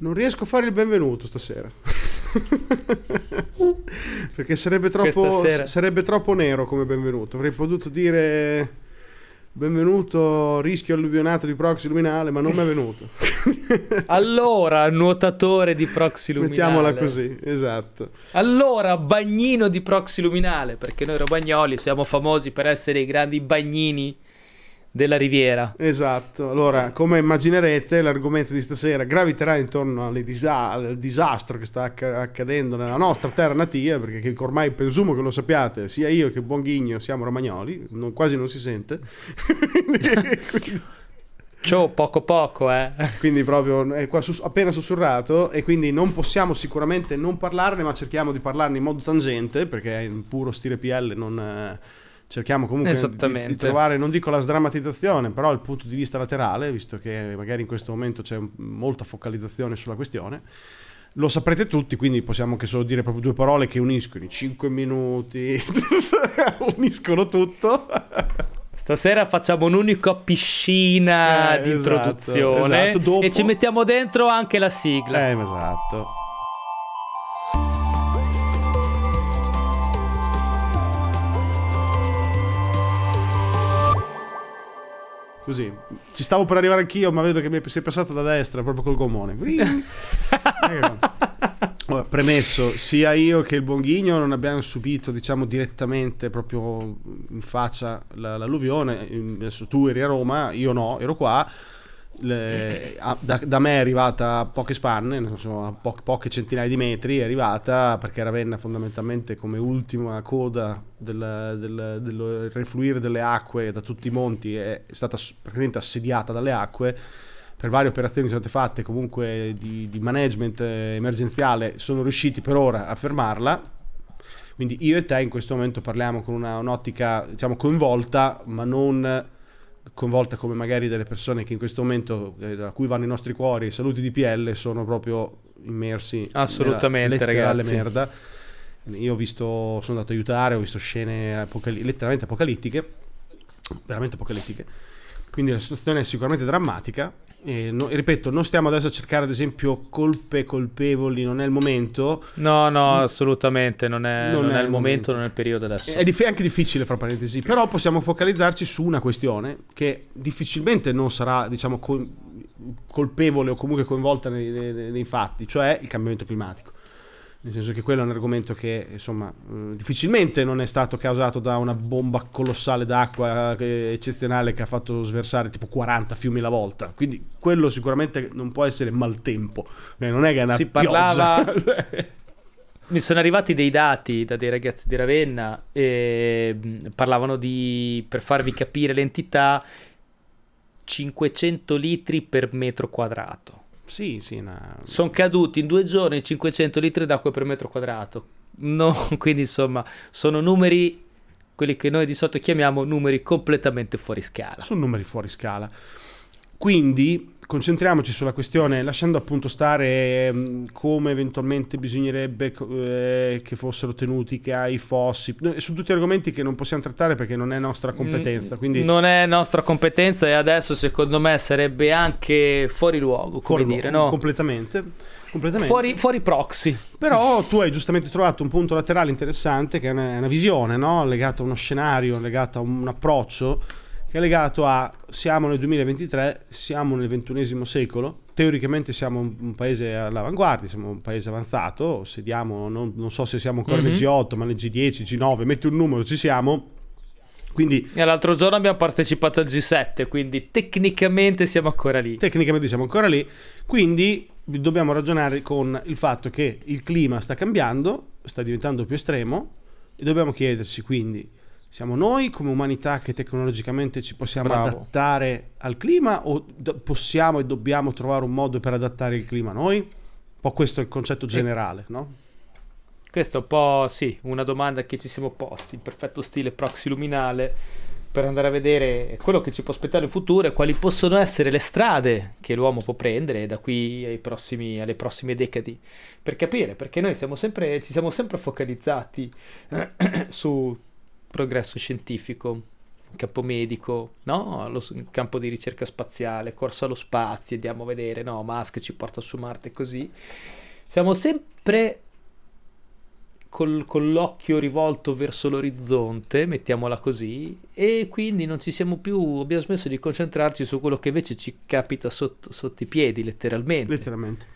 Non riesco a fare il benvenuto stasera. Perché sarebbe troppo, sarebbe troppo nero come benvenuto. Avrei potuto dire benvenuto rischio alluvionato di proxy luminale, ma non mi è venuto. allora, nuotatore di proxy luminale. Mettiamola così, esatto. Allora, bagnino di proxy luminale, perché noi romagnoli siamo famosi per essere i grandi bagnini della riviera. Esatto, allora come immaginerete l'argomento di stasera graviterà intorno disa- al disastro che sta acc- accadendo nella nostra terra natia, perché ormai presumo che lo sappiate, sia io che Buonghigno siamo romagnoli, non, quasi non si sente. Ciao, poco poco, eh. Quindi proprio è qua sus- appena sussurrato e quindi non possiamo sicuramente non parlarne, ma cerchiamo di parlarne in modo tangente, perché è in puro stile PL non... Eh, cerchiamo comunque di, di, trovare, non dico la sdrammatizzazione, però il punto di vista laterale, visto che magari in questo momento c'è molta focalizzazione sulla questione. Lo saprete tutti, quindi possiamo anche solo dire proprio due parole che uniscono i 5 minuti, uniscono tutto. Stasera facciamo un'unica piscina eh, di esatto, introduzione esatto, dopo... e ci mettiamo dentro anche la sigla. Eh, esatto. Così. Ci stavo per arrivare anch'io, ma vedo che mi sei passato da destra proprio col gommone. Allora, premesso, sia io che il Bonghigno non abbiamo subito, diciamo, direttamente proprio in faccia l'alluvione. Tu eri a Roma, io no, ero qua le, a, da, da, me è arrivata a poche spanne, so, a po- poche centinaia di metri, è arrivata perché Ravenna fondamentalmente come ultima coda del, del, del refluire delle acque da tutti i monti è stata praticamente assediata dalle acque. Per varie operazioni che sono state fatte comunque di, di management emergenziale sono riusciti per ora a fermarla. Quindi io e te in questo momento parliamo con una, un'ottica diciamo coinvolta ma non coinvolta come magari delle persone che in questo momento eh, da cui vanno i nostri cuori i saluti di PL sono proprio immersi assolutamente ragazzi. merda. Io ho visto sono andato a aiutare ho visto scene apocali- letteralmente apocalittiche veramente apocalittiche. Quindi la situazione è sicuramente drammatica e no, ripeto, non stiamo adesso a cercare ad esempio colpe colpevoli, non è il momento. No, no, assolutamente, non è, non non è, è il momento, non è il periodo adesso. È, dif- anche difficile, fra parentesi, però possiamo focalizzarci su una questione che difficilmente non sarà, diciamo, col- colpevole o comunque coinvolta nei, nei, nei fatti, cioè il cambiamento climatico nel senso che quello è un argomento che insomma eh, difficilmente non è stato causato da una bomba colossale d'acqua eh, eccezionale che ha fatto sversare tipo 40 fiumi la volta. Quindi quello sicuramente non può essere maltempo. Eh, non è che è una si parlava mi sono arrivati dei dati da dei ragazzi di Ravenna e parlavano di per farvi capire l'entità 500 litri per metro quadrato sì, sì. No. Sono caduti in due giorni 500 litri d'acqua per metro quadrato. No, quindi insomma, sono numeri, quelli che noi di solito chiamiamo numeri completamente fuori scala. Sono numeri fuori scala. Quindi concentriamoci sulla questione, lasciando appunto stare mh, come eventualmente bisognerebbe eh, che fossero tenuti, che hai fossi, su tutti argomenti che non possiamo trattare perché non è nostra competenza. Quindi... Non è nostra competenza e adesso secondo me sarebbe anche fuori luogo, come fuori, dire, no? Completamente. completamente. Fuori, fuori, proxy. Però tu hai giustamente trovato un punto laterale interessante che è una, una visione, no? legata a uno scenario, legata a un approccio che è legato a siamo nel 2023, siamo nel ventunesimo secolo, teoricamente siamo un, un, paese all'avanguardia, siamo un paese avanzato, sediamo, non, non so se siamo ancora mm-hmm. nel G8, ma nel G10, G9, metti un numero, ci siamo. Quindi, e l'altro giorno abbiamo partecipato al G7, quindi tecnicamente siamo ancora lì. Tecnicamente siamo ancora lì, quindi dobbiamo ragionare con il fatto che il clima sta cambiando, sta diventando più estremo e dobbiamo chiederci quindi siamo noi come umanità che tecnologicamente ci possiamo Bravo. adattare al clima o do- possiamo e dobbiamo trovare un modo per adattare il clima noi? Un po' questo è il concetto generale, no? Questo è un po' sì, una domanda che ci siamo posti in perfetto stile proxy luminale per andare a vedere quello che ci può aspettare in futuro e quali possono essere le strade che l'uomo può prendere da qui prossimi, alle prossime decadi per capire, perché noi siamo sempre, ci siamo sempre focalizzati su progresso scientifico. campo medico, no? In campo di ricerca spaziale, corsa allo spazio, andiamo a vedere, no? Musk ci porta su Marte così. Siamo sempre col, con l'occhio rivolto verso l'orizzonte, mettiamola così, e quindi non ci siamo più, abbiamo smesso di concentrarci su quello che invece ci capita sotto, sotto i piedi, letteralmente. Letteralmente.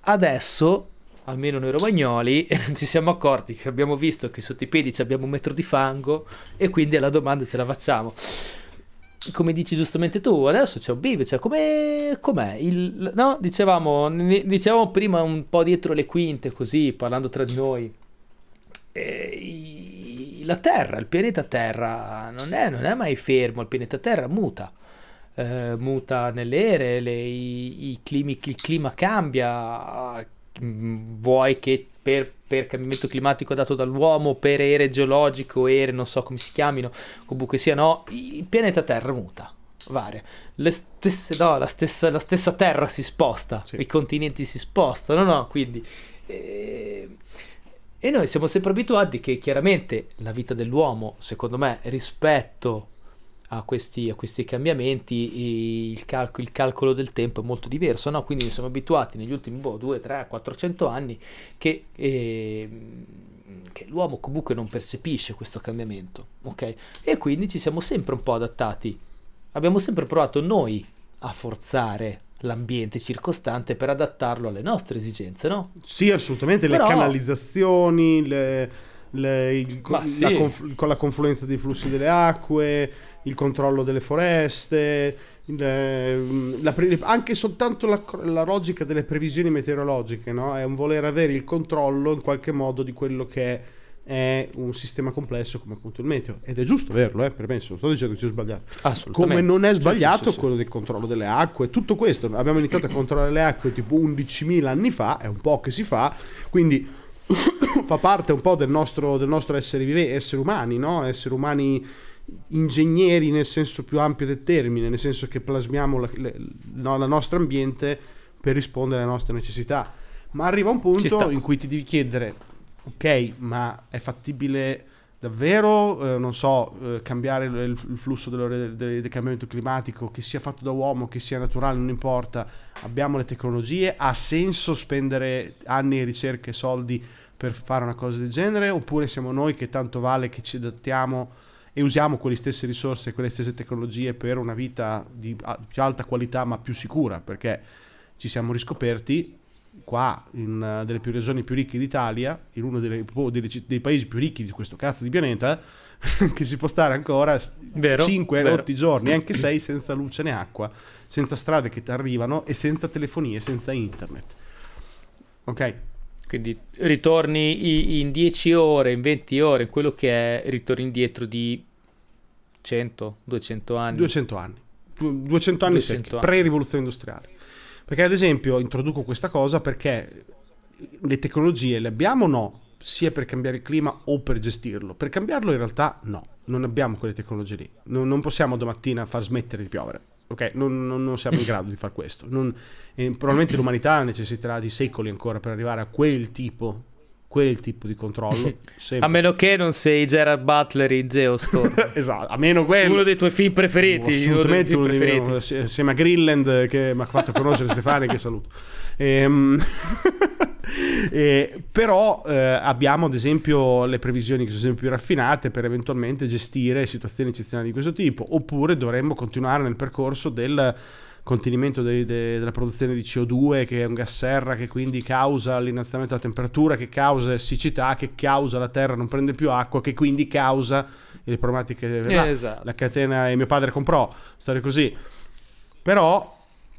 Adesso, almeno noi romagnoli, ci siamo accorti che abbiamo visto che sotto i piedi abbiamo un metro di fango e quindi la domanda ce la facciamo. Come dici giustamente tu, adesso c'è un bivio, cioè com'è, com'è? Il, no? Dicevamo, dicevamo prima un po' dietro le quinte, così, parlando tra di noi, eh, la Terra, il pianeta Terra non è, non è, mai fermo, il pianeta Terra muta, eh, muta nelle ere, le, i, i climi, il clima cambia, vuoi che per, per, cambiamento climatico dato dall'uomo, per ere geologico, ere non so come si chiamino, comunque sia no, il pianeta Terra muta, varia. Le stesse, no, la, stessa, la stessa Terra si sposta, sì. i continenti si spostano, no? Quindi... Eh, e noi siamo sempre abituati che chiaramente la vita dell'uomo, secondo me, rispetto a questi, a questi cambiamenti, il, calco, il, calcolo del tempo è molto diverso, no? Quindi siamo abituati negli ultimi boh, 2, 3, 400 anni che, eh, che, l'uomo comunque non percepisce questo cambiamento, ok? E quindi ci siamo sempre un po' adattati. Abbiamo sempre provato noi a forzare l'ambiente circostante per adattarlo alle nostre esigenze, no? Sì, assolutamente, Però... le canalizzazioni, le, le, il, sì. la conf, con la confluenza dei flussi delle acque, il controllo delle foreste, il, la, anche soltanto la, la, logica delle previsioni meteorologiche, no? È un voler avere il controllo in qualche modo di quello che è un sistema complesso come appunto il meteo ed è giusto averlo, eh, permesso, non sto dicendo che sia sbagliato. Come non è sbagliato sì, sì, quello del controllo delle acque, tutto questo. Abbiamo iniziato a controllare le acque tipo 11.000 anni fa, è un po' che si fa, quindi fa parte un po' del nostro, del nostro essere, vive, esseri umani, no? esseri umani ingegneri nel senso più ampio del termine, nel senso che plasmiamo la, le, no, la nostra ambiente per rispondere alle nostre necessità. Ma arriva un punto in cui ti devi chiedere ok, ma è fattibile davvero, eh, non so, eh, cambiare il, il flusso del, del, del, cambiamento climatico, che sia fatto da uomo, che sia naturale, non importa, abbiamo le tecnologie, ha senso spendere anni di ricerca e soldi per fare una cosa del genere, oppure siamo noi che tanto vale che ci adattiamo e usiamo quelle stesse risorse, quelle stesse tecnologie per una vita di più alta qualità ma più sicura, perché ci siamo riscoperti qua in uh, delle più regioni più ricche d'Italia, in uno delle, dei, dei, paesi più ricchi di questo cazzo di pianeta, che si può stare ancora vero, 5 vero. 8 giorni, anche 6 senza luce né acqua, senza strade che ti arrivano e senza telefonie, senza internet. Ok? Quindi ritorni in 10 ore, in 20 ore, quello che è, ritorni indietro di 100, 200 anni. 200 anni. 200 anni 200 secchi, pre-rivoluzione industriale. Perché ad esempio introduco questa cosa perché le tecnologie le abbiamo o no? Sia per cambiare il clima o per gestirlo. Per cambiarlo in realtà no, non abbiamo quelle tecnologie lì. Non, non possiamo domattina far smettere di piovere. Ok, non, non, non siamo in grado di fare questo. probabilmente l'umanità necessiterà di secoli ancora per arrivare a quel tipo quel tipo di controllo. a meno che non sei Gerard Butler in Geostorm. esatto, a meno quello. Uno dei tuoi film preferiti. Assolutamente uno dei, miei, assieme a Greenland che mi ha fatto conoscere Stefani che saluto. Ehm, e, però eh, abbiamo ad esempio le previsioni che sono sempre più raffinate per eventualmente gestire situazioni eccezionali di questo tipo, oppure dovremmo continuare nel percorso del contenimento de, de, della produzione di CO2 che è un gas serra che quindi causa l'innalzamento della temperatura, che causa siccità, che causa la terra non prende più acqua, che quindi causa le problematiche. Eh, esatto. La catena e mio padre comprò, storia così. Però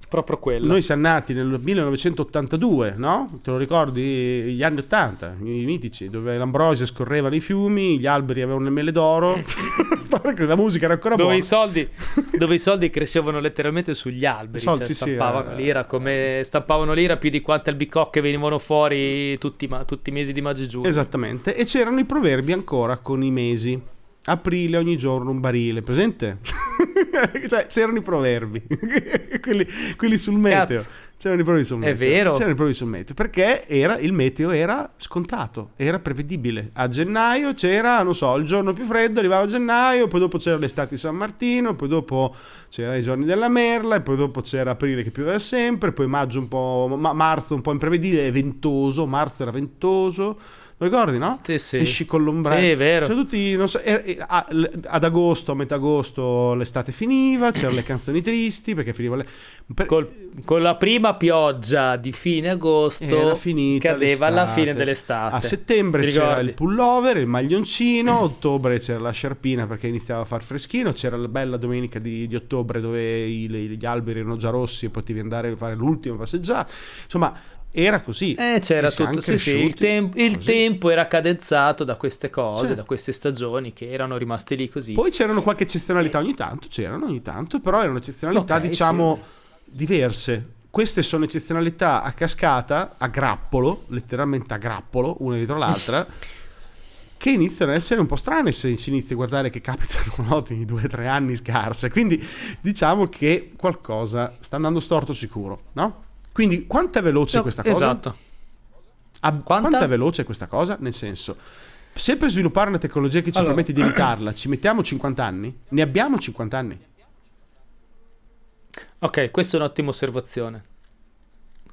proprio quello. Noi siamo nati nel 1982, no? Te lo ricordi? Gli anni 80, i mitici, dove l'ambrosia scorreva nei fiumi, gli alberi avevano le mele d'oro. la musica era ancora dove buona. I soldi, dove i soldi crescevano letteralmente sugli alberi. Soldi, cioè, stampavano, sì, l'ira come, stampavano l'ira più di quante albicocche venivano fuori tutti, ma, tutti i mesi di maggio e giugno. Esattamente. E c'erano i proverbi ancora con i mesi aprile ogni giorno un barile, presente? cioè, c'erano i proverbi, quelli, quelli, sul meteo. Cazzo. C'erano i problemi sul meteo. È vero. C'erano i problemi sul meteo perché era, il meteo era scontato, era prevedibile. A gennaio c'era, non so, il giorno più freddo, arrivava a gennaio, poi dopo c'era l'estate di San Martino, poi dopo c'era i giorni della merla, e poi dopo c'era aprile che pioveva sempre, poi maggio un po', ma- marzo un po' imprevedibile, ventoso, marzo era ventoso. Lo ricordi, no? Sì, sì. Esci con l'ombrello. Sì, è vero. Cioè, tutti, so, eh, a- l- ad agosto, a metà agosto, l'estate finiva, c'erano le canzoni tristi perché finiva le... per- Col- con la prima pioggia di fine agosto finita cadeva alla l'estate. fine dell'estate. A settembre Ti c'era ricordi? il pullover, il maglioncino, a ottobre c'era la sciarpina perché iniziava a far freschino, c'era la bella domenica di, di ottobre dove i- gli alberi erano già rossi e potevi andare a fare l'ultima passeggiata. Insomma, era così. Eh, c'era tutto. Sì, sì, il, tem- il tempo era cadenzato da queste cose, Sì. da queste stagioni che erano rimaste lì così. Poi c'erano qualche eccezionalità ogni tanto, c'erano ogni tanto, però erano eccezionalità Ok, diciamo diverse. Queste sono eccezionalità a cascata, a grappolo, letteralmente a grappolo, una dietro l'altra, che iniziano ad essere un po' strane se si inizia a guardare che capitano no, di due o tre anni scarse. Quindi diciamo che qualcosa sta andando storto sicuro, no? Quindi quanto è veloce No, questa cosa? Esatto. Quanta? Quanto è veloce questa cosa? Nel senso, se per sviluppare una tecnologia che ci Allora. permette di evitarla ci mettiamo 50 anni, ne abbiamo 50 anni. Ok, questa è un'ottima osservazione.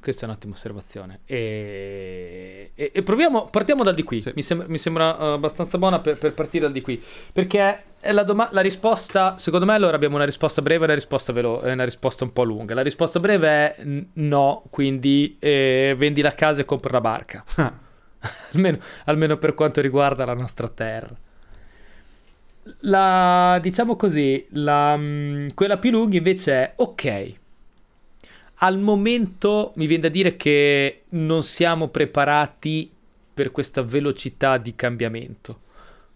Questa è un'ottima osservazione. E, e- e proviamo, partiamo dal di qui. Sì. Mi, sembra, mi sembra, eh, abbastanza buona per, per partire dal di qui. Perché è la, doma- la risposta, secondo me, allora abbiamo una risposta breve e una risposta veloce, una risposta un po' lunga. La risposta breve è n- no, quindi eh, vendi la casa e compra una barca. almeno, almeno per quanto riguarda la nostra terra. La, diciamo così, la, mm, quella più lunga invece è ok. Al momento mi viene da dire che non siamo preparati per questa velocità di cambiamento.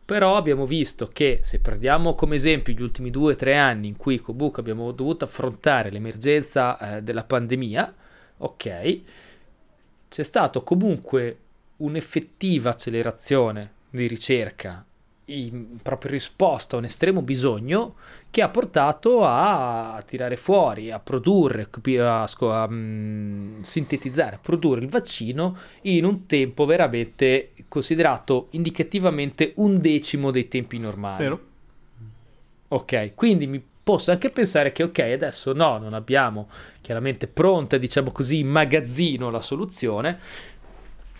Però abbiamo visto che se prendiamo come esempio gli ultimi due o tre anni in cui Kobuk abbiamo dovuto affrontare l'emergenza eh, della pandemia, ok, c'è stato comunque un'effettiva accelerazione di ricerca proprio risposta a un estremo bisogno che ha portato a tirare fuori, a produrre, a, sco- a, mm, sintetizzare, a produrre il vaccino in un tempo veramente considerato indicativamente un decimo dei tempi normali. Vero? Ok, quindi mi posso anche pensare che ok, adesso no, non abbiamo chiaramente pronta, diciamo così, in magazzino la soluzione,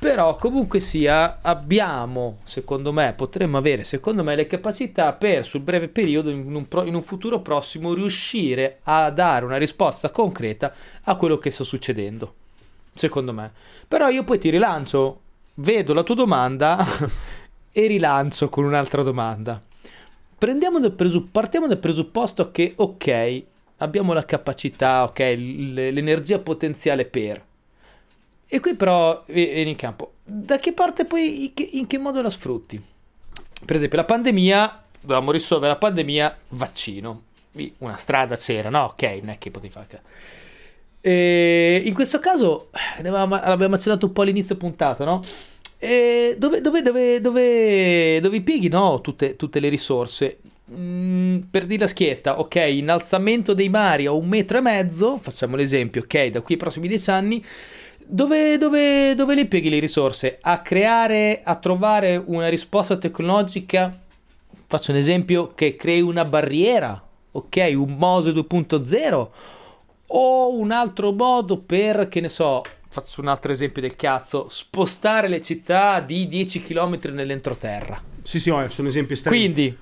però comunque sia abbiamo, secondo me, potremmo avere, secondo me, le capacità per sul breve periodo, in un, pro- in un futuro prossimo, riuscire a dare una risposta concreta a quello che sta succedendo, secondo me. Però io poi ti rilancio, vedo la tua domanda e rilancio con un'altra domanda. Dal presupp- partiamo dal presupposto che, ok, abbiamo la capacità, ok, l- l'energia potenziale per. E qui però vi- vieni in campo. Da che parte poi, in che, modo la sfrutti? Per esempio, la pandemia, dovevamo risolvere la pandemia, vaccino. Una strada c'era, no? Ok, non è che potevi fare. E in questo caso, l'abbiamo accennato un po' all'inizio puntata, no? Dove, dove, dove, dove, dove pieghi no, tutte, tutte le risorse? Mm, per dire la schietta, ok, innalzamento dei mari a un metro e mezzo, facciamo l'esempio, ok, da qui ai prossimi dieci anni, dove, dove, dove le pieghi le risorse? A creare, a trovare una risposta tecnologica, faccio un esempio, che crei una barriera, ok, un Mose 2.0, o un altro modo per, che ne so, faccio un altro esempio del cazzo, spostare le città di 10 km nell'entroterra. Sì, sì, sono esempi estremi. Quindi,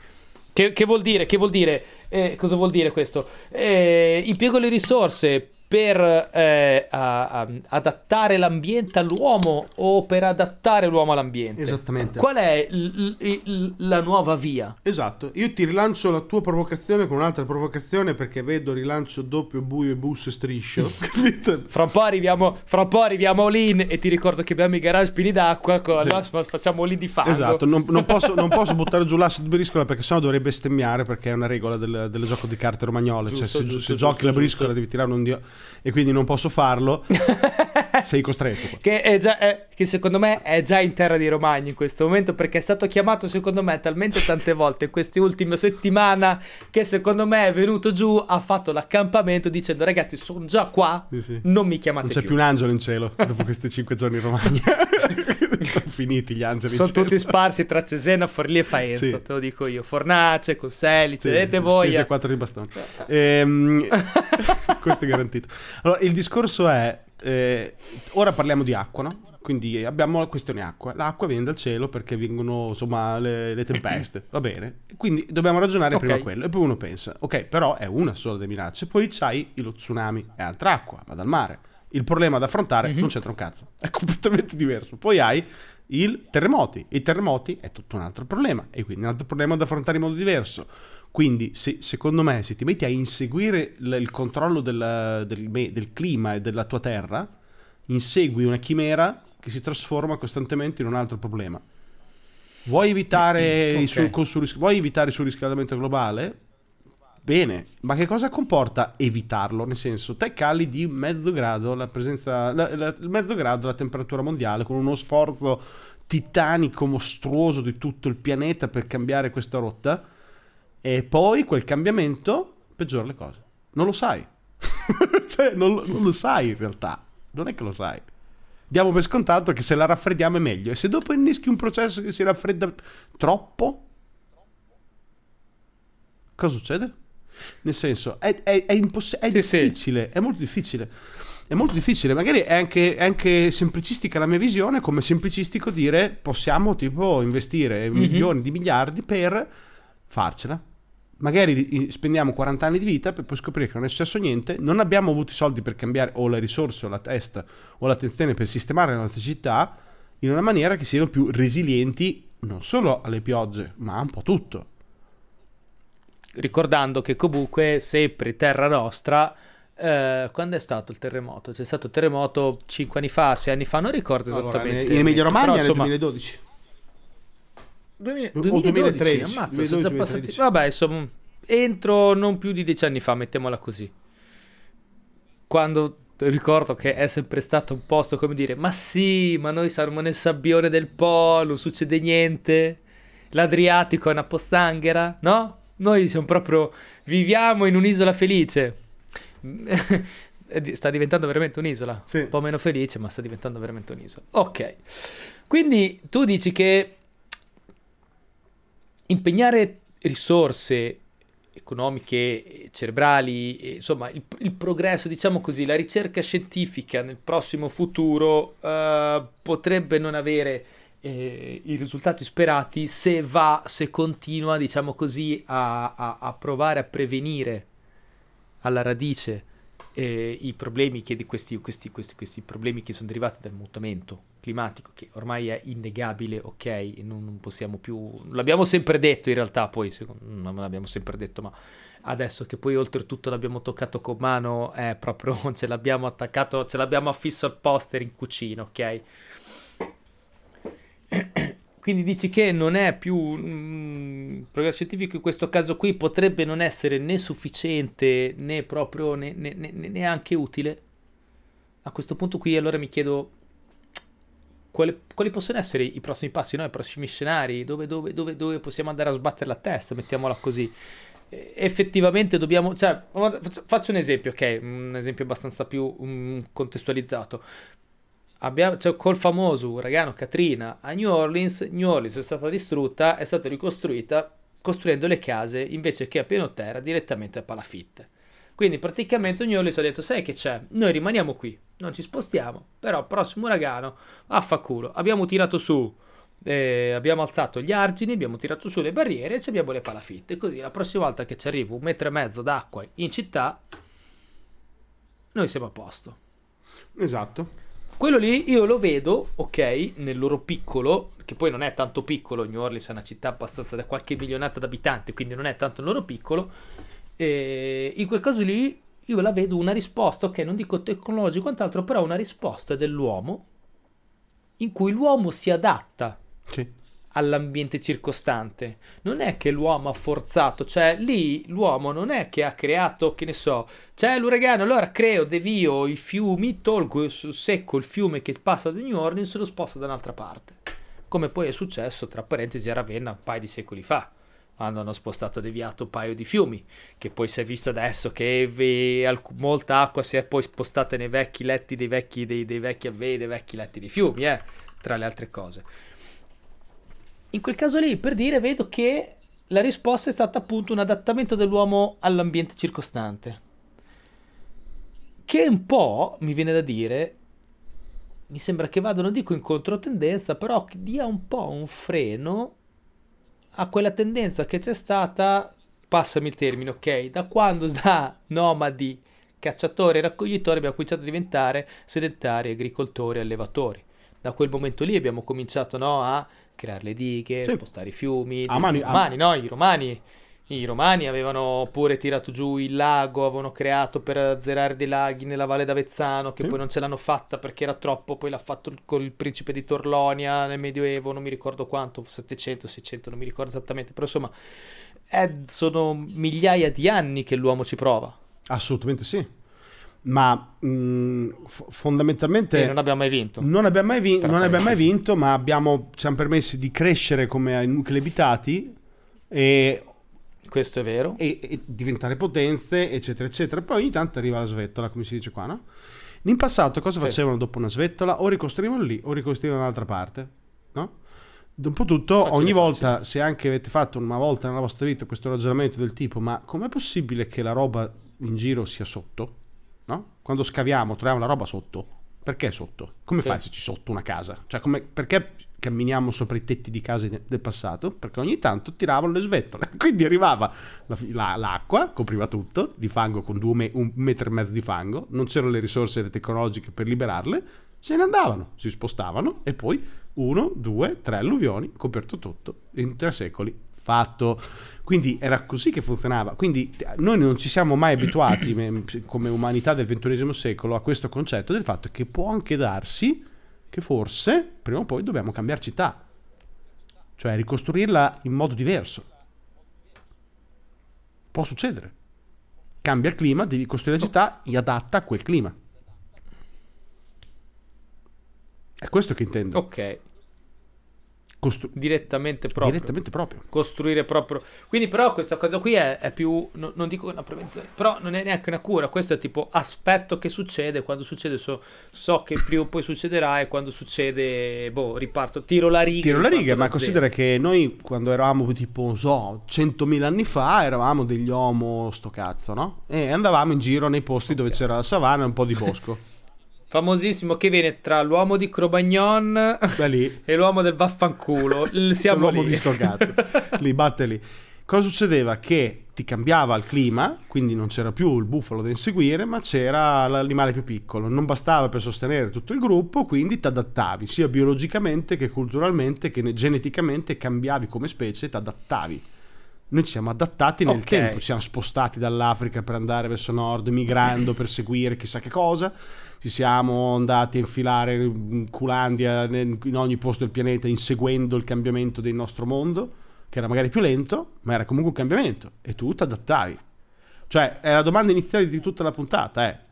che, che vuol dire? Che vuol dire? Eh, cosa vuol dire questo? Eh, impiego le risorse per eh, a- a- adattare l'ambiente all'uomo o per adattare l'uomo all'ambiente? Esattamente. Qual è l- l- l- la nuova via? Esatto, io ti rilancio la tua provocazione con un'altra provocazione perché vedo rilancio doppio, buio e bus e striscio. Fra un po' arriviamo, fra un po' arriviamo all-in e ti ricordo che abbiamo i garage pieni d'acqua, con, Sì. no, facciamo all-in di fango. Esatto, non, non posso, non posso buttare giù l'asso di briscola perché sennò dovrebbe bestemmiare perché è una regola del, del gioco di carte romagnole. cioè, Giusto, se, giusto, se giusto, giochi la briscola devi tirare un dio e quindi non posso farlo. sei costretto. che, è già, è- che secondo me è già in terra di Romagna in questo momento perché è stato chiamato secondo me talmente tante volte in queste ultime settimane che secondo me è venuto giù, ha fatto l'accampamento dicendo ragazzi sono già qua, Sì, sì. non mi chiamate Non c'è più. più un angelo in cielo dopo questi cinque giorni in Romagna. Sono finiti gli angeli Sono tutti sparsi tra Cesena, Forlì e Faenza, Sì. te lo dico io. Fornace, Conselli, Sì, vedete voi. stesi eh. a quattro di bastone. Ehm, questo è garantito. Allora, il discorso è, eh, ora parliamo di acqua, no? Quindi abbiamo la questione acqua. L'acqua viene dal cielo perché vengono, insomma, le, le tempeste, va bene? Quindi dobbiamo ragionare Ok. prima quello. E poi uno pensa, ok, però è una sola delle minacce. Poi c'hai lo tsunami, è altra acqua, va dal mare. Il problema da affrontare Mhm. non c'entra un cazzo, è completamente diverso. Poi hai il terremoti. I terremoti è tutto un altro problema e quindi un altro problema da affrontare in modo diverso. Quindi, se- secondo me, se ti metti a inseguire l- il controllo del, del del clima e della tua terra, insegui una chimera che si trasforma costantemente in un altro problema. Vuoi evitare, il Ok. sur- col surris- vuoi evitare il surriscaldamento globale? Bene, ma che cosa comporta evitarlo? Nel senso, te cali di mezzo grado la presenza, la- la- mezzo grado la temperatura mondiale con uno sforzo titanico, mostruoso di tutto il pianeta per cambiare questa rotta e poi quel cambiamento peggiora le cose. Non lo sai. cioè, non, non lo sai in realtà. Non è che lo sai. Diamo per scontato che se la raffreddiamo è meglio. E se dopo inneschi un processo che si raffredda troppo, cosa succede? Nel senso, è, è, è, imposs- è Sì, sì. difficile, è molto difficile. È molto difficile, magari è anche, è anche semplicistica la mia visione, come semplicistico dire possiamo tipo investire Mhm. milioni di miliardi per farcela. Magari spendiamo 40 anni di vita per poi scoprire che non è successo niente, non abbiamo avuto i soldi per cambiare o le risorse o la testa o l'attenzione per sistemare le nostre città in una maniera che siano più resilienti non solo alle piogge, ma un po' tutto. Ricordando che comunque sempre terra nostra. eh, quando è stato il terremoto? C'è stato il terremoto 5 anni fa, 6 anni fa, non ricordo esattamente. in Emilia Romagna nel insomma, 2012. 2000 O 2012, 2013, ammazza, sono già 2012, passati. 2013. Vabbè, insomma, entro non più di dieci anni fa, mettiamola così. Quando ricordo che è sempre stato un posto come dire, ma sì, ma noi saremo nel sabbione del polo, non succede niente. L'Adriatico è una postanghera, no? Noi siamo proprio viviamo in un'isola felice. Sta diventando veramente un'isola. Sì. Un po' meno felice, ma sta diventando veramente un'isola. Ok. Quindi tu dici che impegnare risorse economiche, cerebrali, e, insomma, il, il progresso, diciamo così, la ricerca scientifica nel prossimo futuro eh, potrebbe non avere eh, i risultati sperati se va, se continua, diciamo così, a, a- a provare a prevenire alla radice eh, i problemi che questi, questi, questi, questi problemi che sono derivati dal mutamento climatico, che ormai è innegabile, ok, non, non possiamo più... L'abbiamo sempre detto in realtà, poi secondo, non l'abbiamo sempre detto, ma adesso che poi oltretutto l'abbiamo toccato con mano, è proprio, ce l'abbiamo attaccato, ce l'abbiamo affisso al poster in cucina, ok? Quindi dici che non è più mm, il progresso scientifico in questo caso qui potrebbe non essere né sufficiente né proprio né, né- né- neanche utile. A questo punto qui allora mi chiedo quali, quali possono essere i prossimi passi, no? i prossimi scenari, dove, dove- dove- dove possiamo andare a sbattere la testa, mettiamola così. Effettivamente dobbiamo, cioè, faccio- un esempio, ok, un esempio abbastanza più mm, contestualizzato. Abbiamo, cioè, col famoso uragano Katrina a New Orleans, New Orleans è stata distrutta, è stata ricostruita costruendo le case invece che a piano terra direttamente a palafitte. Quindi praticamente New Orleans ha detto, sai che c'è? Noi rimaniamo qui, non ci spostiamo, però prossimo uragano, affaculo, abbiamo tirato su, eh, abbiamo alzato gli argini, abbiamo tirato su le barriere e ci abbiamo le palafitte, così la prossima volta che ci arriva un metro e mezzo d'acqua in città, noi siamo a posto. Esatto. Quello lì io lo vedo, ok, nel loro piccolo, che poi non è tanto piccolo, New Orleans è una città abbastanza da qualche milionata d'abitanti, quindi non è tanto il loro piccolo, e in quel caso lì io la vedo una risposta, ok, non dico tecnologico, quant'altro, però una risposta dell'uomo in cui l'uomo si adatta Sì. All'ambiente circostante. Non è che l'uomo ha forzato, cioè lì l'uomo non è che ha creato, che ne so, c'è l'uragano, allora creo, devio i fiumi, tolgo secco il fiume che passa da New Orleans e lo sposto da un'altra parte. Come poi è successo, tra parentesi, a Ravenna un paio di secoli fa quando hanno spostato deviato un paio di fiumi, che poi si è visto adesso che ve, molta acqua si è poi spostata nei vecchi letti dei vecchi, dei, dei vecchi avvei, dei vecchi letti dei fiumi, eh, tra le altre cose. In quel caso lì, per dire, vedo che la risposta è stata appunto un adattamento dell'uomo all'ambiente circostante. Che un po', mi viene da dire, mi sembra che vada, non dico in controtendenza, però che dia un po' un freno a quella tendenza che c'è stata, passami il termine, ok, da quando da nomadi, cacciatori e raccoglitori abbiamo cominciato a diventare sedentari, agricoltori, allevatori. Da quel momento lì abbiamo cominciato no, a creare le dighe, sì. spostare i fiumi. A mani, romani, a... no? I romani. I romani avevano pure tirato giù il lago, avevano creato per azzerare dei laghi nella Valle d'Avezzano, che sì. poi non ce l'hanno fatta perché era troppo, poi l'ha fatto con il principe di Torlonia nel Medioevo, non mi ricordo quanto, 700, 600, non mi ricordo esattamente, però insomma è, sono migliaia di anni che l'uomo ci prova. Assolutamente sì ma mh, mm, f- fondamentalmente e non abbiamo mai vinto. Non abbiamo mai, vi- non abbiamo mai vinto, ma abbiamo, ci hanno permesso di crescere come nuclei abitati e questo è vero. E, e, diventare potenze, eccetera, eccetera. Poi ogni tanto arriva la svettola, come si dice qua, no? In passato cosa sì. facevano dopo una svettola? O ricostruivano lì o ricostruivano dall'altra parte, no? Dopotutto, facile, ogni volta, facile. se anche avete fatto una volta nella vostra vita questo ragionamento del tipo, ma com'è possibile che la roba in giro sia sotto? Quando scaviamo troviamo la roba sotto. Perché sotto? Come sì. fai se ci sotto una casa? Cioè, come, perché camminiamo sopra i tetti di case del passato? Perché ogni tanto tiravano le svettole. Quindi arrivava la, la, l'acqua, copriva tutto, di fango con due, un metro e mezzo di fango, non c'erano le risorse tecnologiche per liberarle, se ne andavano, si spostavano e poi uno, due, tre alluvioni, coperto tutto in tre secoli fatto. Quindi era così che funzionava. Quindi noi non ci siamo mai abituati come umanità del XXI secolo a questo concetto del fatto che può anche darsi che forse prima o poi dobbiamo cambiare città. Cioè ricostruirla in modo diverso. Può succedere. Cambia il clima, devi costruire la città adatta a quel clima. È questo che intendo. Ok. Costru- direttamente proprio. Direttamente proprio. Costruire proprio. Quindi però questa cosa qui è, è più, no, non dico una prevenzione, però non è neanche una cura, questo è tipo aspetto che succede, quando succede so, so che prima o poi succederà e quando succede, boh, riparto, tiro la riga. Tiro la riga, ma considera che noi quando eravamo tipo, so, 100.000 anni fa, eravamo degli uomo sto cazzo, no? E andavamo in giro nei posti okay. dove c'era la savana e un po' di bosco. famosissimo che viene tra l'uomo di Crobagnon e l'uomo del vaffanculo. Siamo l'uomo lì. di sto cazzo. lì, batte lì. Cosa succedeva? Che ti cambiava il clima, quindi non c'era più il bufalo da inseguire, ma c'era l'animale più piccolo. Non bastava per sostenere tutto il gruppo, quindi ti adattavi, sia biologicamente che culturalmente che geneticamente cambiavi come specie, ti adattavi. Noi ci siamo adattati nel okay. tempo, ci siamo spostati dall'Africa per andare verso nord, migrando per seguire chissà che cosa ci siamo andati a infilare in Culandia in ogni posto del pianeta inseguendo il cambiamento del nostro mondo, che era magari più lento, ma era comunque un cambiamento e tu ti adattavi. Cioè, è la domanda iniziale di tutta la puntata è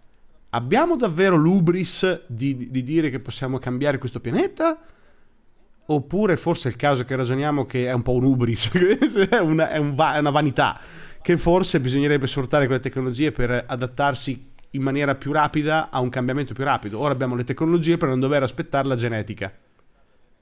abbiamo davvero l'ubris di, di dire che possiamo cambiare questo pianeta? Oppure forse è il caso che ragioniamo che è un po' un ubris, è, una, è, un va- è una vanità, che forse bisognerebbe sfruttare quelle tecnologie per adattarsi in maniera più rapida a un cambiamento più rapido. Ora abbiamo le tecnologie per non dover aspettare la genetica.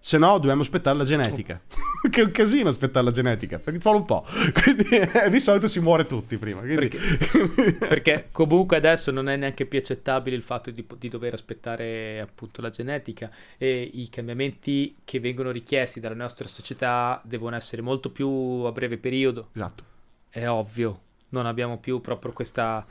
Se no, dobbiamo aspettare la genetica. che è un casino aspettare la genetica, perché vuole un po'. Quindi eh, di solito si muore tutti prima. Quindi... Perché, perché, comunque adesso non è neanche più accettabile il fatto di, di, dover aspettare appunto la genetica e i cambiamenti che vengono richiesti dalla nostra società devono essere molto più a breve periodo. Esatto. È ovvio, non abbiamo più proprio questa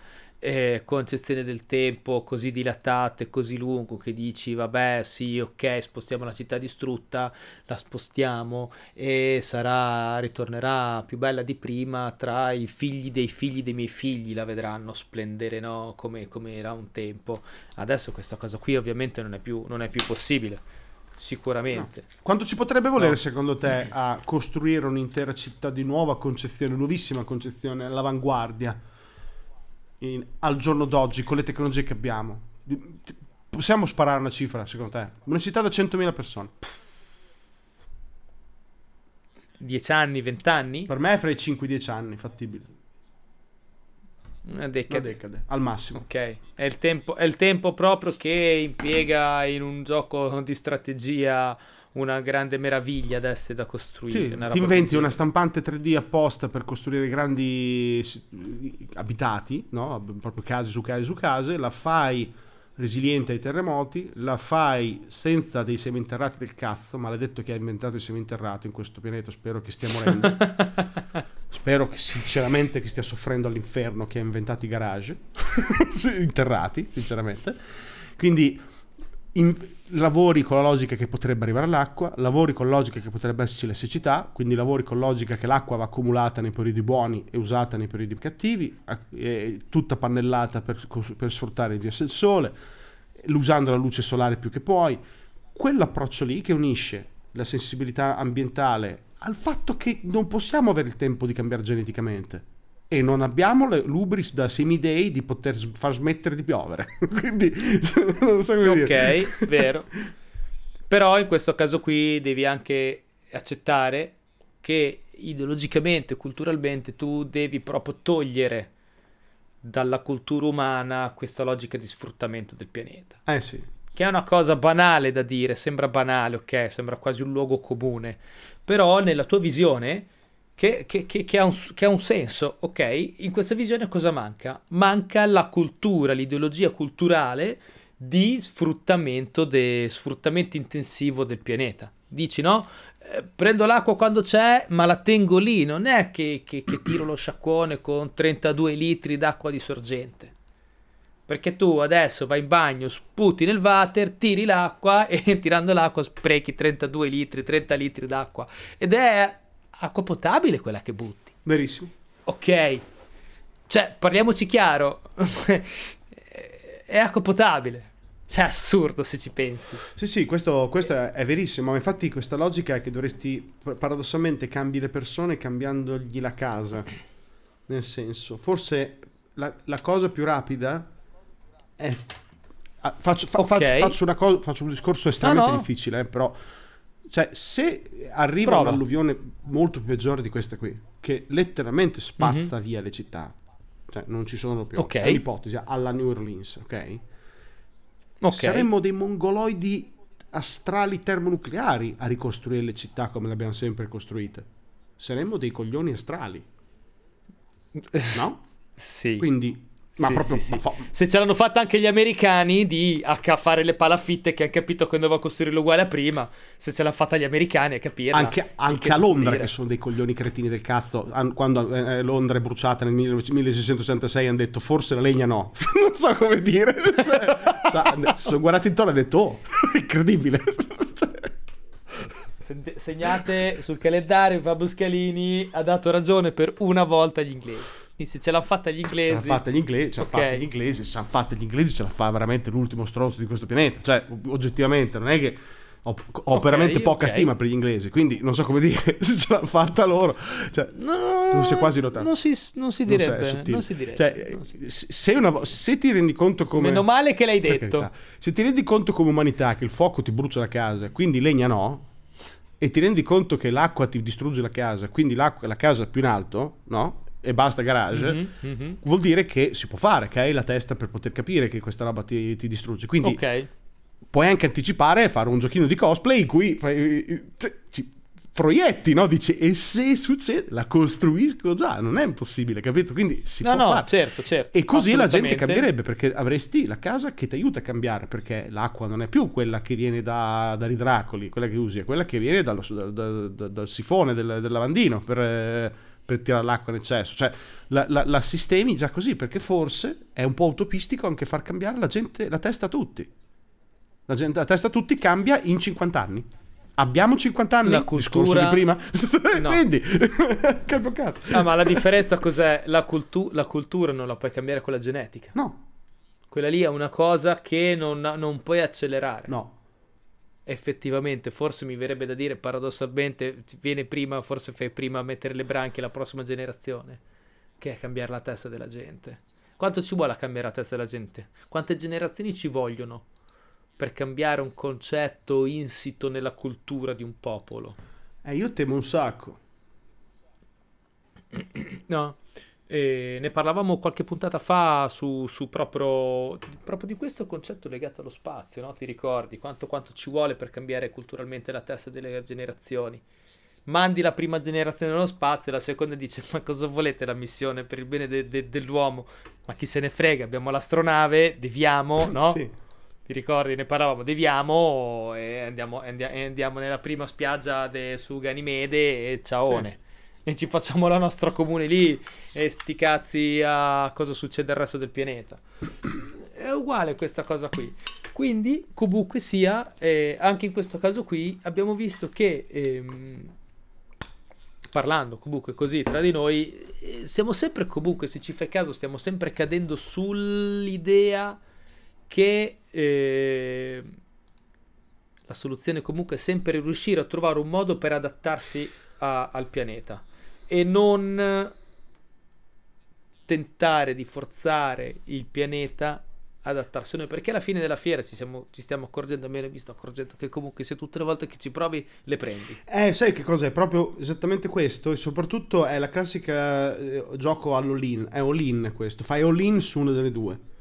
eh, concezione del tempo così dilatato e così lungo che dici vabbè sì ok spostiamo la città distrutta la spostiamo e sarà ritornerà più bella di prima tra i figli dei figli dei miei figli la vedranno splendere no? come, come era un tempo adesso questa cosa qui ovviamente non è più, non è più possibile Sicuramente. No. Quanto ci potrebbe volere, No. secondo te, a costruire un'intera città di nuova concezione, nuovissima concezione, all'avanguardia, in- al giorno d'oggi, con le tecnologie che abbiamo? Possiamo sparare una cifra, secondo te? Una città da 100.000 persone. 10 anni, 20 anni? Per me, fra i 5-10 anni, fattibile. Una Una decade. decade, al massimo. Ok, è il, tempo, è il tempo proprio che impiega in un gioco di strategia una grande meraviglia da essere da costruire. Sì, una ti inventi una stampante 3D apposta per costruire grandi abitati, no? proprio case su case su case, la fai resiliente ai terremoti, la fai senza dei seminterrati del cazzo, maledetto che ha inventato i seminterrati in questo pianeta, spero che stia morendo, spero che sinceramente che stia soffrendo all'inferno che ha inventato i garage, interrati, sinceramente. Quindi in- lavori con la logica che potrebbe arrivare l'acqua, lavori con logica che potrebbe esserci la siccità, quindi lavori con logica che l'acqua va accumulata nei periodi buoni e usata nei periodi cattivi, tutta pannellata per, per sfruttare il GS del sole, usando la luce solare più che puoi. Quell'approccio lì che unisce la sensibilità ambientale al fatto che non possiamo avere il tempo di cambiare geneticamente e non abbiamo le- l'ubris da semidei di poter far smettere di piovere. Quindi non so come dire. Ok, vero. Però in questo caso qui devi anche accettare che ideologicamente, culturalmente, tu devi proprio togliere dalla cultura umana questa logica di sfruttamento del pianeta. Eh sì. Che è una cosa banale da dire, sembra banale, ok, sembra quasi un luogo comune, però nella tua visione, che, che- che- che ha un, che ha un senso, ok, in questa visione cosa manca? Manca la cultura, l'ideologia culturale di sfruttamento, de- sfruttamento intensivo del pianeta. Dici no? Eh, prendo l'acqua quando c'è, ma la tengo lì, non è che, che- che tiro lo sciacquone con 32 litri d'acqua di sorgente. Perché tu adesso vai in bagno, sputi nel water, tiri l'acqua e tirando l'acqua sprechi 32 litri, 30 litri d'acqua. Ed è acqua potabile quella che butti. Verissimo. Ok. Cioè, parliamoci chiaro. è acqua potabile. Cioè, è assurdo se ci pensi. Sì, sì, questo, questo è, è verissimo, ma infatti questa logica è che dovresti, paradossalmente, cambi le persone cambiandogli la casa. Nel senso, forse la, la cosa più rapida è... ah, faccio, fa- fa- Ok. faccio una cosa, faccio un discorso estremamente No, no. difficile, eh, però... Cioè, se arriva Prova. un'alluvione molto peggiore di questa qui, che letteralmente spazza via le città, cioè non ci sono più, Mhm. Ok. è un'ipotesi, alla New Orleans, ok? Ok. Saremmo dei mongoloidi astrali termonucleari a ricostruire le città come le abbiamo sempre costruite. Saremmo dei coglioni astrali, no? Sì. Quindi, ma Sì, proprio sì, sì. ma fa- Se ce l'hanno fatta anche gli americani di a a fare le palafitte che hanno capito che doveva costruirlo uguale a prima, se ce l'ha fatta gli americani a capirla. anche, anche a Londra, che sono dei coglioni cretini del cazzo, quando eh, Londra è bruciata nel 19- 1666 hanno detto forse la legna no. non so come dire. Cioè, si sono guardati intorno e hanno detto oh, incredibile. Cioè, Segnate sul calendario Fabio Scalini ha dato ragione per una volta agli inglesi. Se ce l'hanno fatta gli Ce l'hanno inglesi, fatta gli inglesi, ce l'hanno Ok. fatta gli inglesi, ce l'hanno fatta gli inglesi, ce la fa veramente l'ultimo stronzo di questo pianeta. Cioè, oggettivamente, non è che ho, ho Ok, veramente poca ok. stima per gli inglesi, quindi non so come dire, se ce l'hanno fatta loro. Cioè, No, no, Non si è quasi notato. Non si, non si non direbbe. sei sottile. Non si direbbe. Cioè, non si- se, se una se ti rendi conto come... Meno male che l'hai detto. carità, se ti rendi conto come umanità che il fuoco ti brucia la casa, quindi legna no, e ti rendi conto che l'acqua ti distrugge la casa, quindi l'acqua- la casa più in alto, no? E basta garage. Mhm, mhm. vuol dire che si può fare, che hai la testa per poter capire che questa roba ti, ti distrugge. Quindi Ok. puoi anche anticipare e fare un giochino di cosplay in cui fai- cioè, ci proietti, no? Dici, e se succede, la costruisco già, non è impossibile, capito? Quindi si No, può no, fare. certo, certo. E così la gente cambierebbe perché avresti la casa che ti aiuta a cambiare perché l'acqua non è più quella che viene da, dagli dracoli, quella che usi, è quella che viene dallo- dal, dal- dal- dal sifone del, del lavandino per, eh, per tirare l'acqua in eccesso. Cioè la, la- la sistemi già così perché forse è un po' utopistico anche far cambiare la, gente, la testa a tutti. La, gente, la testa a tutti cambia in 50 anni. Abbiamo 50 anni? La Discorso cultura- di prima? No. Quindi, cambio cazzo. Ah, ma la differenza cos'è? La, cultu- la cultura non la puoi cambiare con la genetica. No, Quella lì è una cosa che non, non puoi accelerare. no. Effettivamente, forse mi verrebbe da dire paradossalmente, viene prima, forse fai prima a mettere le branche alla prossima generazione, che è cambiare la testa della gente. Quanto ci vuole a cambiare la testa della gente? Quante generazioni ci vogliono per cambiare un concetto insito nella cultura di un popolo? Eh, io temo un sacco. No, e ne parlavamo qualche puntata fa su, su proprio, proprio, di questo concetto legato allo spazio, no? Ti ricordi quanto, quanto, ci vuole per cambiare culturalmente la testa delle generazioni? Mandi la prima generazione nello spazio e la seconda dice ma cosa volete la missione per il bene de, de, dell'uomo? Ma chi se ne frega, abbiamo l'astronave, deviamo, no? sì. Ti ricordi? Ne parlavamo, deviamo e andiamo, andiamo nella prima spiaggia de, su Ganimede e ciaone. Sì e ci facciamo la nostra comune lì e sti cazzi a cosa succede al resto del pianeta. È uguale questa cosa qui. Quindi, comunque sia, eh, anche in questo caso qui abbiamo visto che, ehm, parlando comunque così tra di noi, eh, siamo sempre comunque, se ci fai caso, stiamo sempre cadendo sull'idea che... Eh, la soluzione comunque è sempre riuscire a trovare un modo per adattarsi a, al pianeta e non tentare di forzare il pianeta ad adattarsi noi perché alla fine della fiera ci, siamo, ci stiamo accorgendo almeno mi sto accorgendo che comunque se tutte le volte che ci provi le prendi. Eh sai che cosa? È proprio esattamente questo e soprattutto è la classica eh, gioco all'all-in è all-in questo fai all-in su una delle due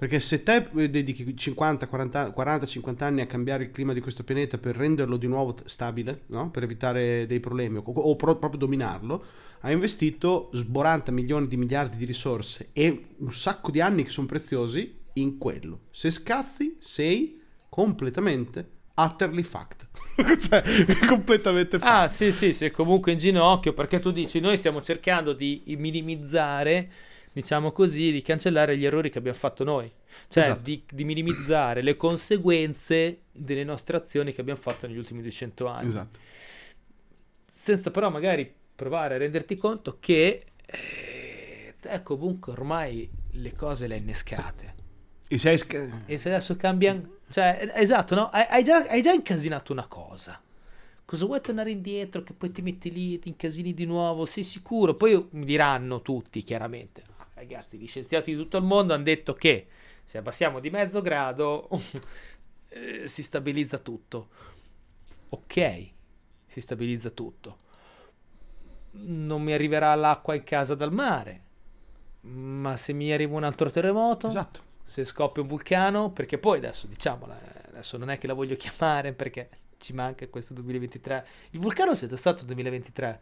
perché se te dedichi 50, 40, 40, 50 anni a cambiare il clima di questo pianeta per renderlo di nuovo stabile, no? per evitare dei problemi o, o pro, proprio dominarlo, hai investito sboranta milioni di miliardi di risorse e un sacco di anni che sono preziosi in quello. Se scazzi, sei completamente utterly fucked. cioè, completamente fucked. Ah, sì, sì, sei comunque in ginocchio perché tu dici noi stiamo cercando di minimizzare diciamo così, di cancellare gli errori che abbiamo fatto noi, cioè esatto. di, di, minimizzare le conseguenze delle nostre azioni che abbiamo fatto negli ultimi 200 anni. Esatto. Senza però magari provare a renderti conto che eh, te comunque ormai le cose le hai innescate. E, sei sc- e se adesso cambiano... Cioè, esatto, no? Hai, hai, già, hai già incasinato una cosa cosa vuoi tornare indietro che poi ti metti lì e ti incasini di nuovo sei sicuro poi mi diranno tutti chiaramente ragazzi, gli scienziati di tutto il mondo hanno detto che se abbassiamo di mezzo grado eh, si stabilizza tutto. Ok, si stabilizza tutto. Non mi arriverà l'acqua in casa dal mare, ma se mi arriva un altro terremoto, esatto. se scoppia un vulcano, perché poi adesso diciamola, adesso non è che la voglio chiamare perché ci manca questo 2023. Il vulcano c'è già stato nel 2023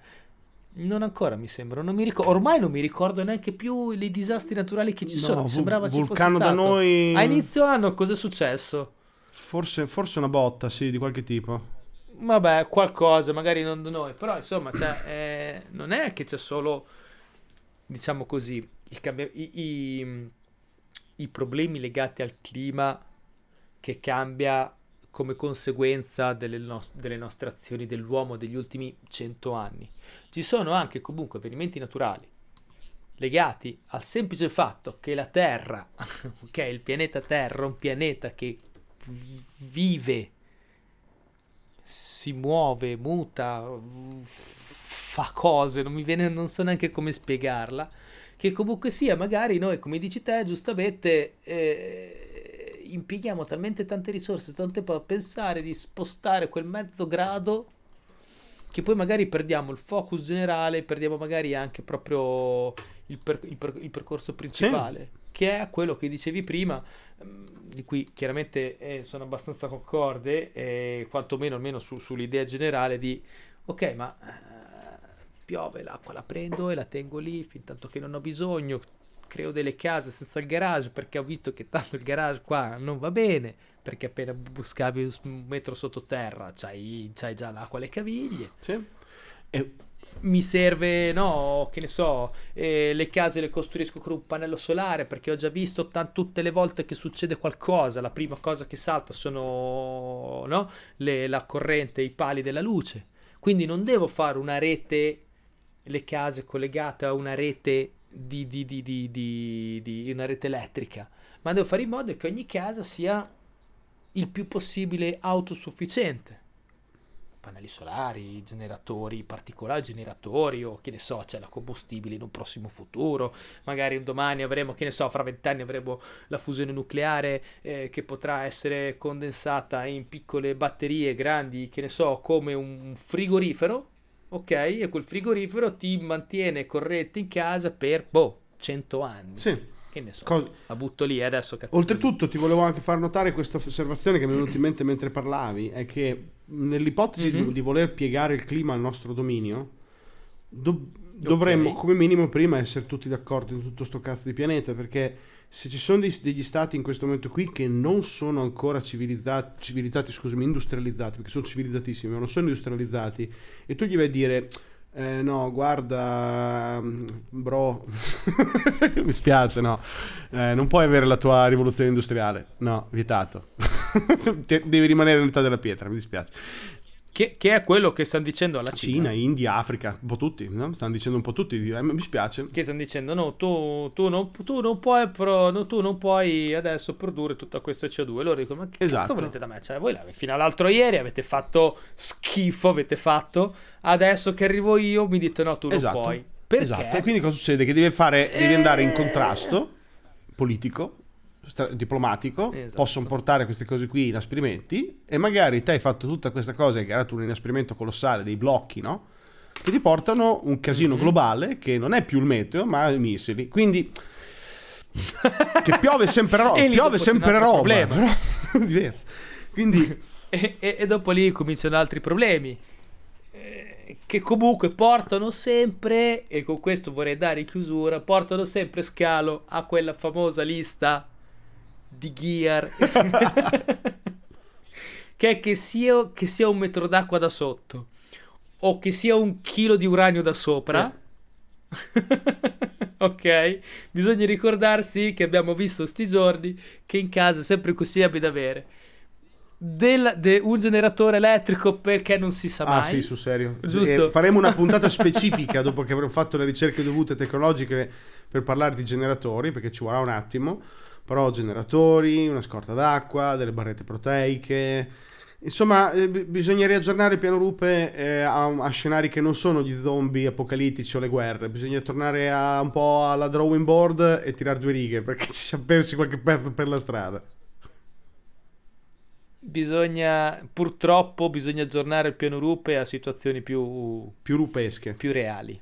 non ancora mi sembra, non mi ricordo, ormai non mi ricordo neanche più i disastri naturali che ci no, sono, mi sembrava ci fosse stato. da noi... A inizio anno cosa è successo? Forse, forse una botta, sì, di qualche tipo. Vabbè, qualcosa, magari non da noi, però insomma, cioè, eh, non è che c'è solo, diciamo così, cambia- i, i, i problemi legati al clima che cambia come conseguenza delle, no- delle nostre azioni dell'uomo degli ultimi cento anni. Ci sono anche comunque avvenimenti naturali legati al semplice fatto che la Terra, ok, il pianeta Terra è un pianeta che vive, si muove, muta, fa cose, non mi viene, non so neanche come spiegarla, che comunque sia, magari noi, come dici te, giustamente... Eh, impieghiamo talmente tante risorse, tanto tempo a pensare di spostare quel mezzo grado che poi magari perdiamo il focus generale, perdiamo magari anche proprio il, per, il, per, il percorso principale, sì. che è quello che dicevi prima, mm, di cui chiaramente eh, sono abbastanza concorde, eh, quantomeno almeno su, sull'idea generale di, ok, ma eh, piove, l'acqua la prendo e la tengo lì fin tanto che non ho bisogno, creo delle case senza il garage perché ho visto che tanto il garage qua non va bene perché appena buscavi un metro sottoterra c'hai, c'hai già l'acqua alle caviglie sì. e... mi serve no che ne so eh, le case le costruisco con un pannello solare perché ho già visto t- tutte le volte che succede qualcosa la prima cosa che salta sono no? le, la corrente i pali della luce quindi non devo fare una rete le case collegate a una rete di, di, di, di, una rete elettrica, ma devo fare in modo che ogni casa sia il più possibile autosufficiente. Pannelli solari, generatori particolari, generatori o che ne so, c'è la combustibile in un prossimo futuro, magari un domani avremo, che ne so, fra vent'anni avremo la fusione nucleare eh, che potrà essere condensata in piccole batterie grandi, che ne so, come un frigorifero, ok? E quel frigorifero ti mantiene corrente in casa per, boh, 100 anni. Sì. Che ne so, Cos- la butto lì adesso. Cazzo Oltretutto ti volevo anche far notare questa osservazione che mi è venuta in mente mentre parlavi, è che nell'ipotesi Mhm. di, di voler piegare il clima al nostro dominio, do- dovremmo come minimo prima essere tutti d'accordo in tutto sto cazzo di pianeta, perché se ci sono dei- degli stati in questo momento qui che non sono ancora civilizzati, civilizzati scusami, industrializzati, perché sono civilizzatissimi, ma non sono industrializzati, e tu gli vai a dire... Eh, no, guarda, mm, bro, mi spiace, no, Eh, non puoi avere la tua rivoluzione industriale, no, vietato. Devi rimanere all'età della pietra, mi dispiace. Che, che è quello che stanno dicendo alla Cina. Cina, India, Africa, un po' tutti, no? stanno dicendo un po' tutti, eh, mi spiace. Che stanno dicendo: no, tu, tu non, tu non puoi, pro- no, tu non puoi adesso produrre tutta questa CO2. E loro dicono: Ma che Esatto. cazzo volete da me? Cioè, voi fino all'altro ieri avete fatto schifo. Avete fatto. Adesso che arrivo io, mi dite: No, tu non Esatto. puoi. Perché? Esatto, e quindi cosa succede? Che devi, fare, devi andare in Eh. contrasto politico, stra- diplomatico, Esatto. possono portare queste cose qui inasprimenti e magari te hai fatto tutta questa cosa che ha dato un inasprimento colossale dei blocchi, no? Che ti portano un casino Mhm. globale che non è più il meteo, ma i missili. Quindi che piove sempre roba, E piove sempre roba, problema. però diverso. Quindi E, e- e dopo lì cominciano altri problemi. eh, Che comunque portano sempre, e con questo vorrei dare in chiusura, portano sempre scalo a quella famosa lista di gear. che è che sia, che sia un metro d'acqua da sotto o che sia un chilo di uranio da sopra. ok, bisogna ricordarsi che abbiamo visto sti giorni che in casa è sempre consigliabile da avere del- de- un generatore elettrico perché non si sa mai. Ah sì, sul serio. Giusto. Eh, faremo una puntata specifica dopo che avremo fatto le ricerche dovute tecnologiche per parlare di generatori, perché ci vorrà un attimo. Però generatori, una scorta d'acqua, delle barrette proteiche. Insomma, eh, bi- bisogna riaggiornare il piano Rupe eh, a, a scenari che non sono gli zombie apocalittici o le guerre. Bisogna tornare a, un po' alla drawing board e tirare due righe, perché ci siamo persi qualche pezzo per la strada. Bisogna, purtroppo, bisogna aggiornare il piano Rupe a situazioni più, Più rupesche. più reali.